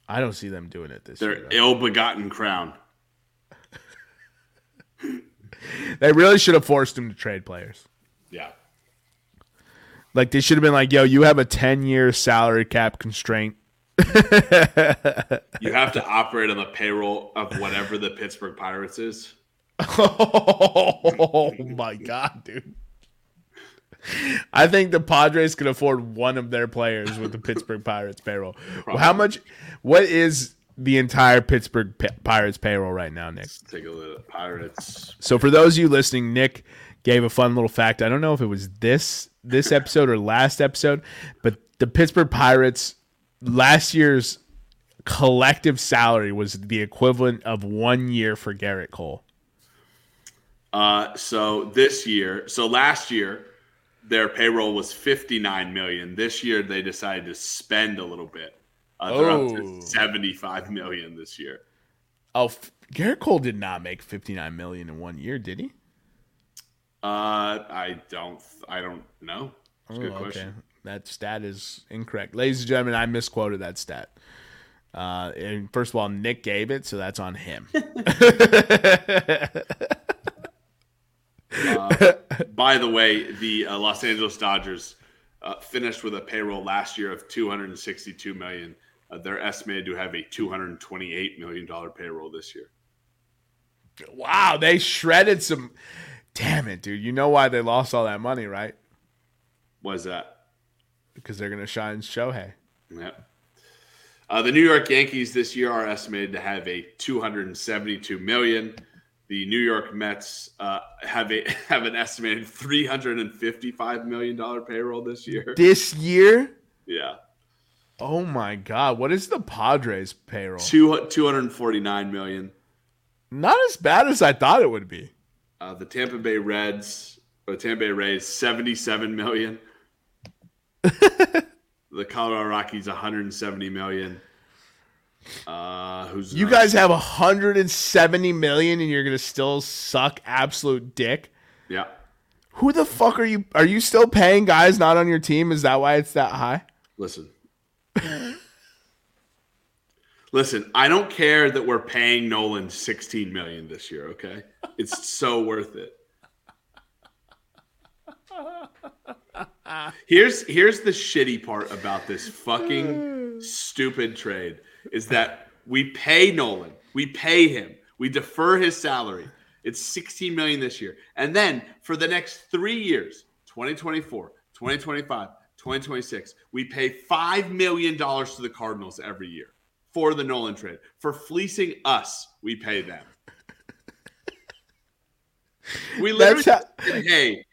I don't see them doing it this Their year. Their ill-begotten crown. They really should have forced him to trade players. Yeah. Like they should have been like, "Yo, you have a ten-year salary cap constraint." You have to operate on the payroll of whatever the Pittsburgh Pirates is. oh my god, dude! I think the Padres could afford one of their players with the Pittsburgh Pirates payroll. Well, how much? What is the entire Pittsburgh P- Pirates payroll right now, Nick? Let's take a look at Pirates. So for those of you listening, Nick gave a fun little fact. I don't know if it was this this episode or last episode, but the Pittsburgh Pirates last year's collective salary was the equivalent of one year for Gerrit Cole. Uh, so this year, so last year, their payroll was 59 million. This year, they decided to spend a little bit. Uh, they're up Oh. to 75 million this year. Oh, f- Gerrit Cole did not make 59 million in one year, did he? Uh, I don't, I don't know. That's a good Oh, question. That stat is incorrect. Ladies and gentlemen, I misquoted that stat. Uh, and first of all, Nick gave it, so that's on him. By the way, the uh, Los Angeles Dodgers uh, finished with a payroll last year of 262 million. Uh, they're estimated to have a 228 million dollar payroll this year. Wow, they shredded some. Damn it, dude. You know why they lost all that money, right? What is that? Because they're going to shine Shohei. Yeah. Uh, the New York Yankees this year are estimated to have a 272 million. The New York Mets uh, have a have an estimated 355 million dollar payroll this year. This year? Yeah, Oh my God. What is the Padres payroll? two 249 million. Not as bad as I thought it would be. Uh, the Tampa Bay Reds or the Tampa Bay Rays 77 million. the Colorado Rockies 170 million. Uh, who's You guys have 170 million and you're going to still suck absolute dick. Yeah. Who the fuck are you? Are you still paying guys not on your team? Is that why it's that high? Listen. Listen, I don't care that we're paying Nolan 16 million this year, okay? It's so worth it. Here's here's the shitty part about this fucking stupid trade is that we pay Nolan. We pay him. We defer his salary. It's 16 million this year. And then for the next 3 years, 2024, 2025, 2026, we pay 5 million dollars to the Cardinals every year for the Nolan trade. For fleecing us, we pay them. We literally That's said, hey,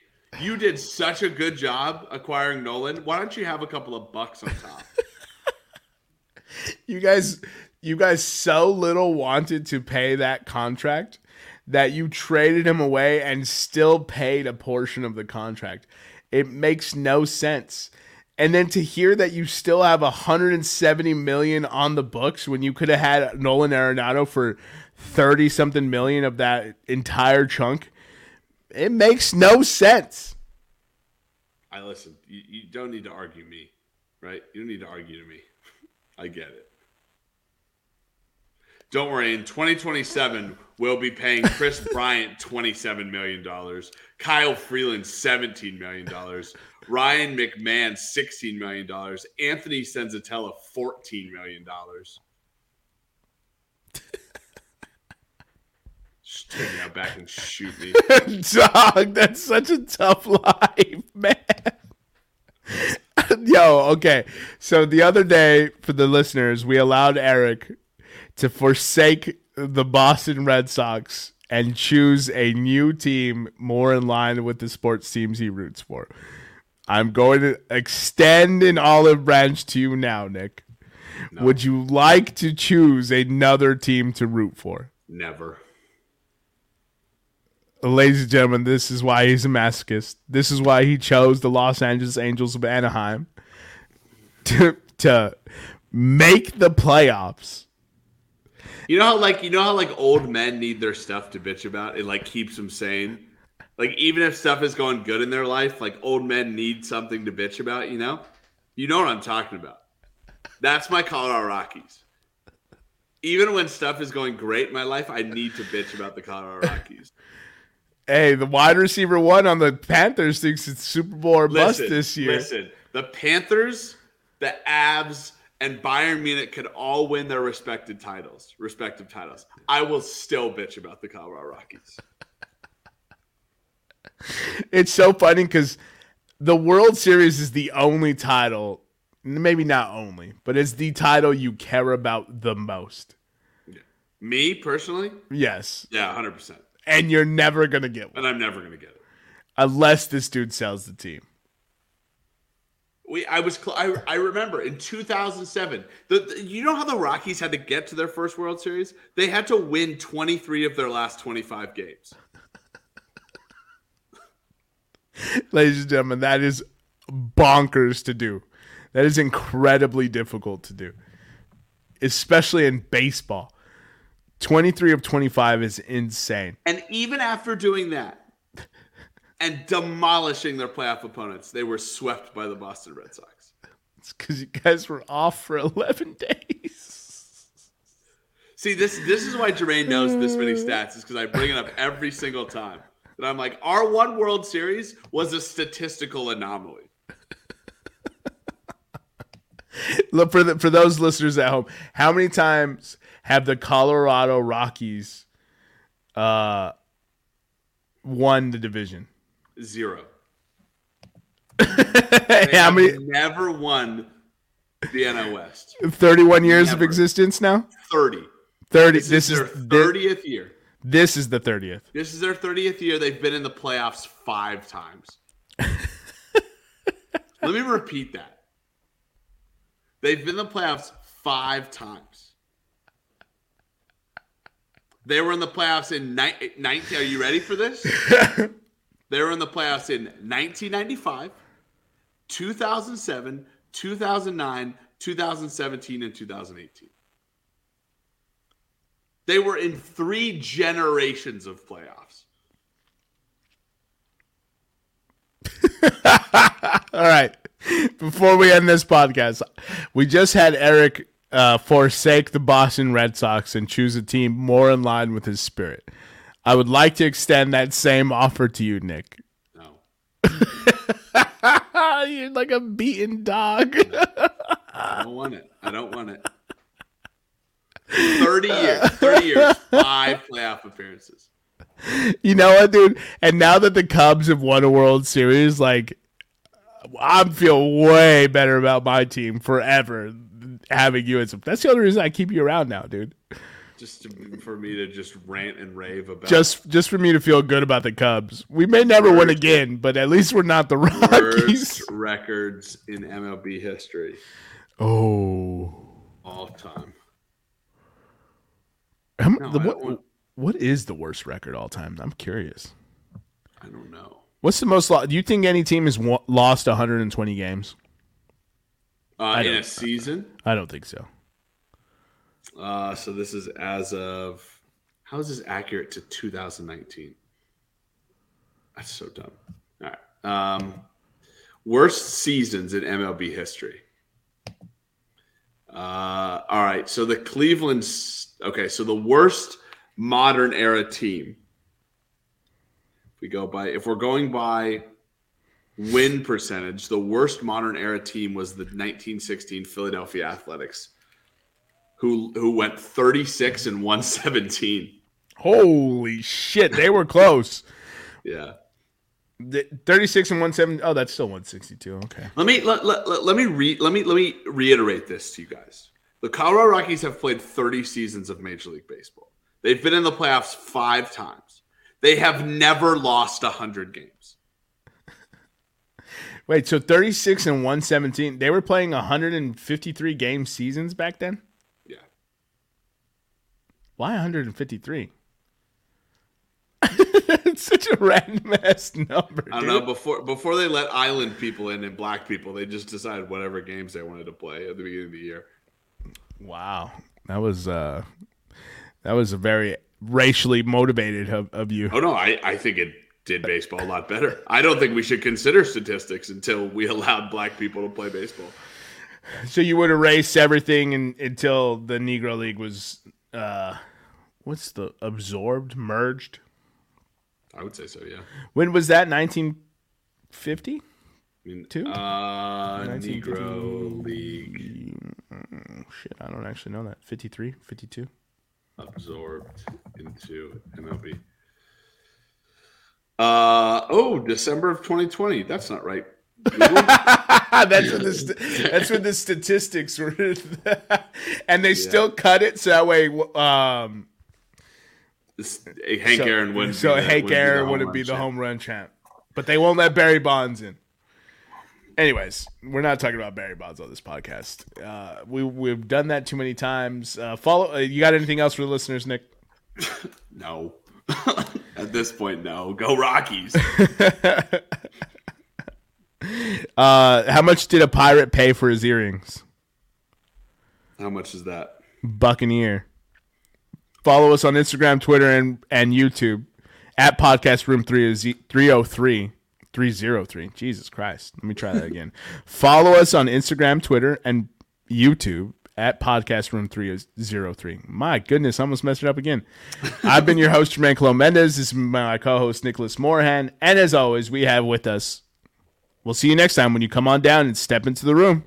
you did such a good job acquiring Nolan. Why don't you have a couple of bucks on top? You guys, you guys so little wanted to pay that contract that you traded him away and still paid a portion of the contract. It makes no sense. And then to hear that you still have 170 million on the books when you could have had Nolan Arenado for 30 something million of that entire chunk, it makes no sense. I listen. You, you don't need to argue me, right? You don't need to argue to me. I get it. Don't worry. In 2027, we'll be paying Kris Bryant 27 million dollars, Kyle Freeland 17 million dollars, Ryan McMahon 16 million dollars, Anthony Senzatela 14 million dollars. Just take me out back and shoot me. Dog, that's such a tough life, man. Yo, okay. So the other day, for the listeners, we allowed Eric to forsake the Boston Red Sox and choose a new team more in line with the sports teams he roots for. I'm going to extend an olive branch to you now, Nick. Would you like to choose another team to root for? Never. Ladies and gentlemen, this is why he's a masochist. This is why he chose the Los Angeles Angels of Anaheim to to make the playoffs. You know how like you know how like old men need their stuff to bitch about? It like keeps them sane. Like even if stuff is going good in their life, like old men need something to bitch about, you know? You know what I'm talking about. That's my Colorado Rockies. Even when stuff is going great in my life, I need to bitch about the Colorado Rockies. Hey, the wide receiver one on the Panthers thinks it's Super Bowl or bust this year. Listen, the Panthers, the Avs, and Bayern Munich could all win their respective titles, respective titles. I will still bitch about the Colorado Rockies. It's so funny because the World Series is the only title, maybe not only, but it's the title you care about the most. Me personally, Yes. yeah, hundred percent, And you're never going to get one and I'm never gonna get it. unless this dude sells the team. We, I was, cl- I, I remember in 2007. The, the- you know how the Rockies had to get to their first World Series? They had to win 23 of their last 25 games. Ladies and gentlemen, that is bonkers to do. That is incredibly difficult to do, especially in baseball. 23 of 25 is insane. And even after doing that and demolishing their playoff opponents, they were swept by the Boston Red Sox. It's because you guys were off for 11 days. See, this this is why Jermaine knows this many stats, is because I bring it up every single time. That I'm like, our one World Series was a statistical anomaly. Look for the, for those listeners at home, how many times have the Colorado Rockies uh, won the division? Zero. How have many? never won the NL West. 31 years of existence now. 30. 30. This, This, is is, their thi- 30th year. this is the 30th. This is their 30th year. They've been in the playoffs five times. Let me repeat that. They've been in the playoffs five times. They were in the playoffs in ni- 19. Are you ready for this? they were in the playoffs in 1995, 2007, 2009, 2017, and 2018. They were in three generations of playoffs. All right. Before we end this podcast, we just had Eric uh, forsake the Boston Red Sox and choose a team more in line with his spirit. I would like to extend that same offer to you, Nick. No. You're like a beaten dog. I don't want it. I don't want it. 30 years. 30 years. Five playoff appearances. You know what, dude? And now that the Cubs have won a World Series, like I'm feel way better about my team forever having you as a, that's the only reason I keep you around now, dude. Just to, for me to just rant and rave about just just for me to feel good about the Cubs. We may never worst, win again, but at least we're not the Rockies. records in MLB history. Oh, all time. No, the, what, want... what is the worst record all time? I'm curious. I don't know. What's the most? Lo- do you think any team has w- lost 120 games? Uh, in a season? I don't think so. Uh, so this is as of how is this accurate to 2019? That's so dumb. All right. Um, worst seasons in MLB history. Uh, all right. So the Cleveland. Okay. So the worst modern era team. If we go by, if we're going by win percentage, the worst modern era team was the 1916 Philadelphia Athletics, who who went 36 and 117. Holy shit, they were close. yeah. 36 and 170. Oh, that's still 162. Okay. Let me let, let, let, let me re, let me let me reiterate this to you guys. The Colorado Rockies have played 30 seasons of Major League Baseball. They've been in the playoffs 5 times. They have never lost 100 games. Wait, so 36 and 117. They were playing 153 game seasons back then? Why 153? it's such a random ass number. I don't dude. know. Before before they let island people in and black people, they just decided whatever games they wanted to play at the beginning of the year. Wow, that was uh, that was a very racially motivated of, of you. Oh no, I I think it did baseball a lot better. I don't think we should consider statistics until we allowed black people to play baseball. So you would erase everything in, until the Negro League was uh, what's the absorbed, merged? I would say so. Yeah. When was that? Nineteen fifty. Two? Uh, Negro League. Mm, shit, I don't actually know that. 53, 52? Absorbed into MLB. Uh oh, December of 2020. That's not right. that's when the that's when the statistics were, and they yeah. still cut it so that way. Um, this, Hank so, Aaron wouldn't. So Hank Aaron wouldn't be the home run champ, but they won't let Barry Bonds in. Anyways, we're not talking about Barry Bonds on this podcast. Uh, we we've done that too many times. Uh, follow. Uh, you got anything else for the listeners, Nick? no. At this point, no. Go Rockies. uh, how much did a pirate pay for his earrings? How much is that? Buccaneer. Follow us on Instagram, Twitter, and, and YouTube at Podcast Room 303. 303. Jesus Christ. Let me try that again. Follow us on Instagram, Twitter, and YouTube at Podcast Room 303. My goodness, I almost messed it up again. I've been your host, Jermaine Colo Mendez. This is my co host, Nicholas Moorhan. And as always, we have with us, we'll see you next time when you come on down and step into the room.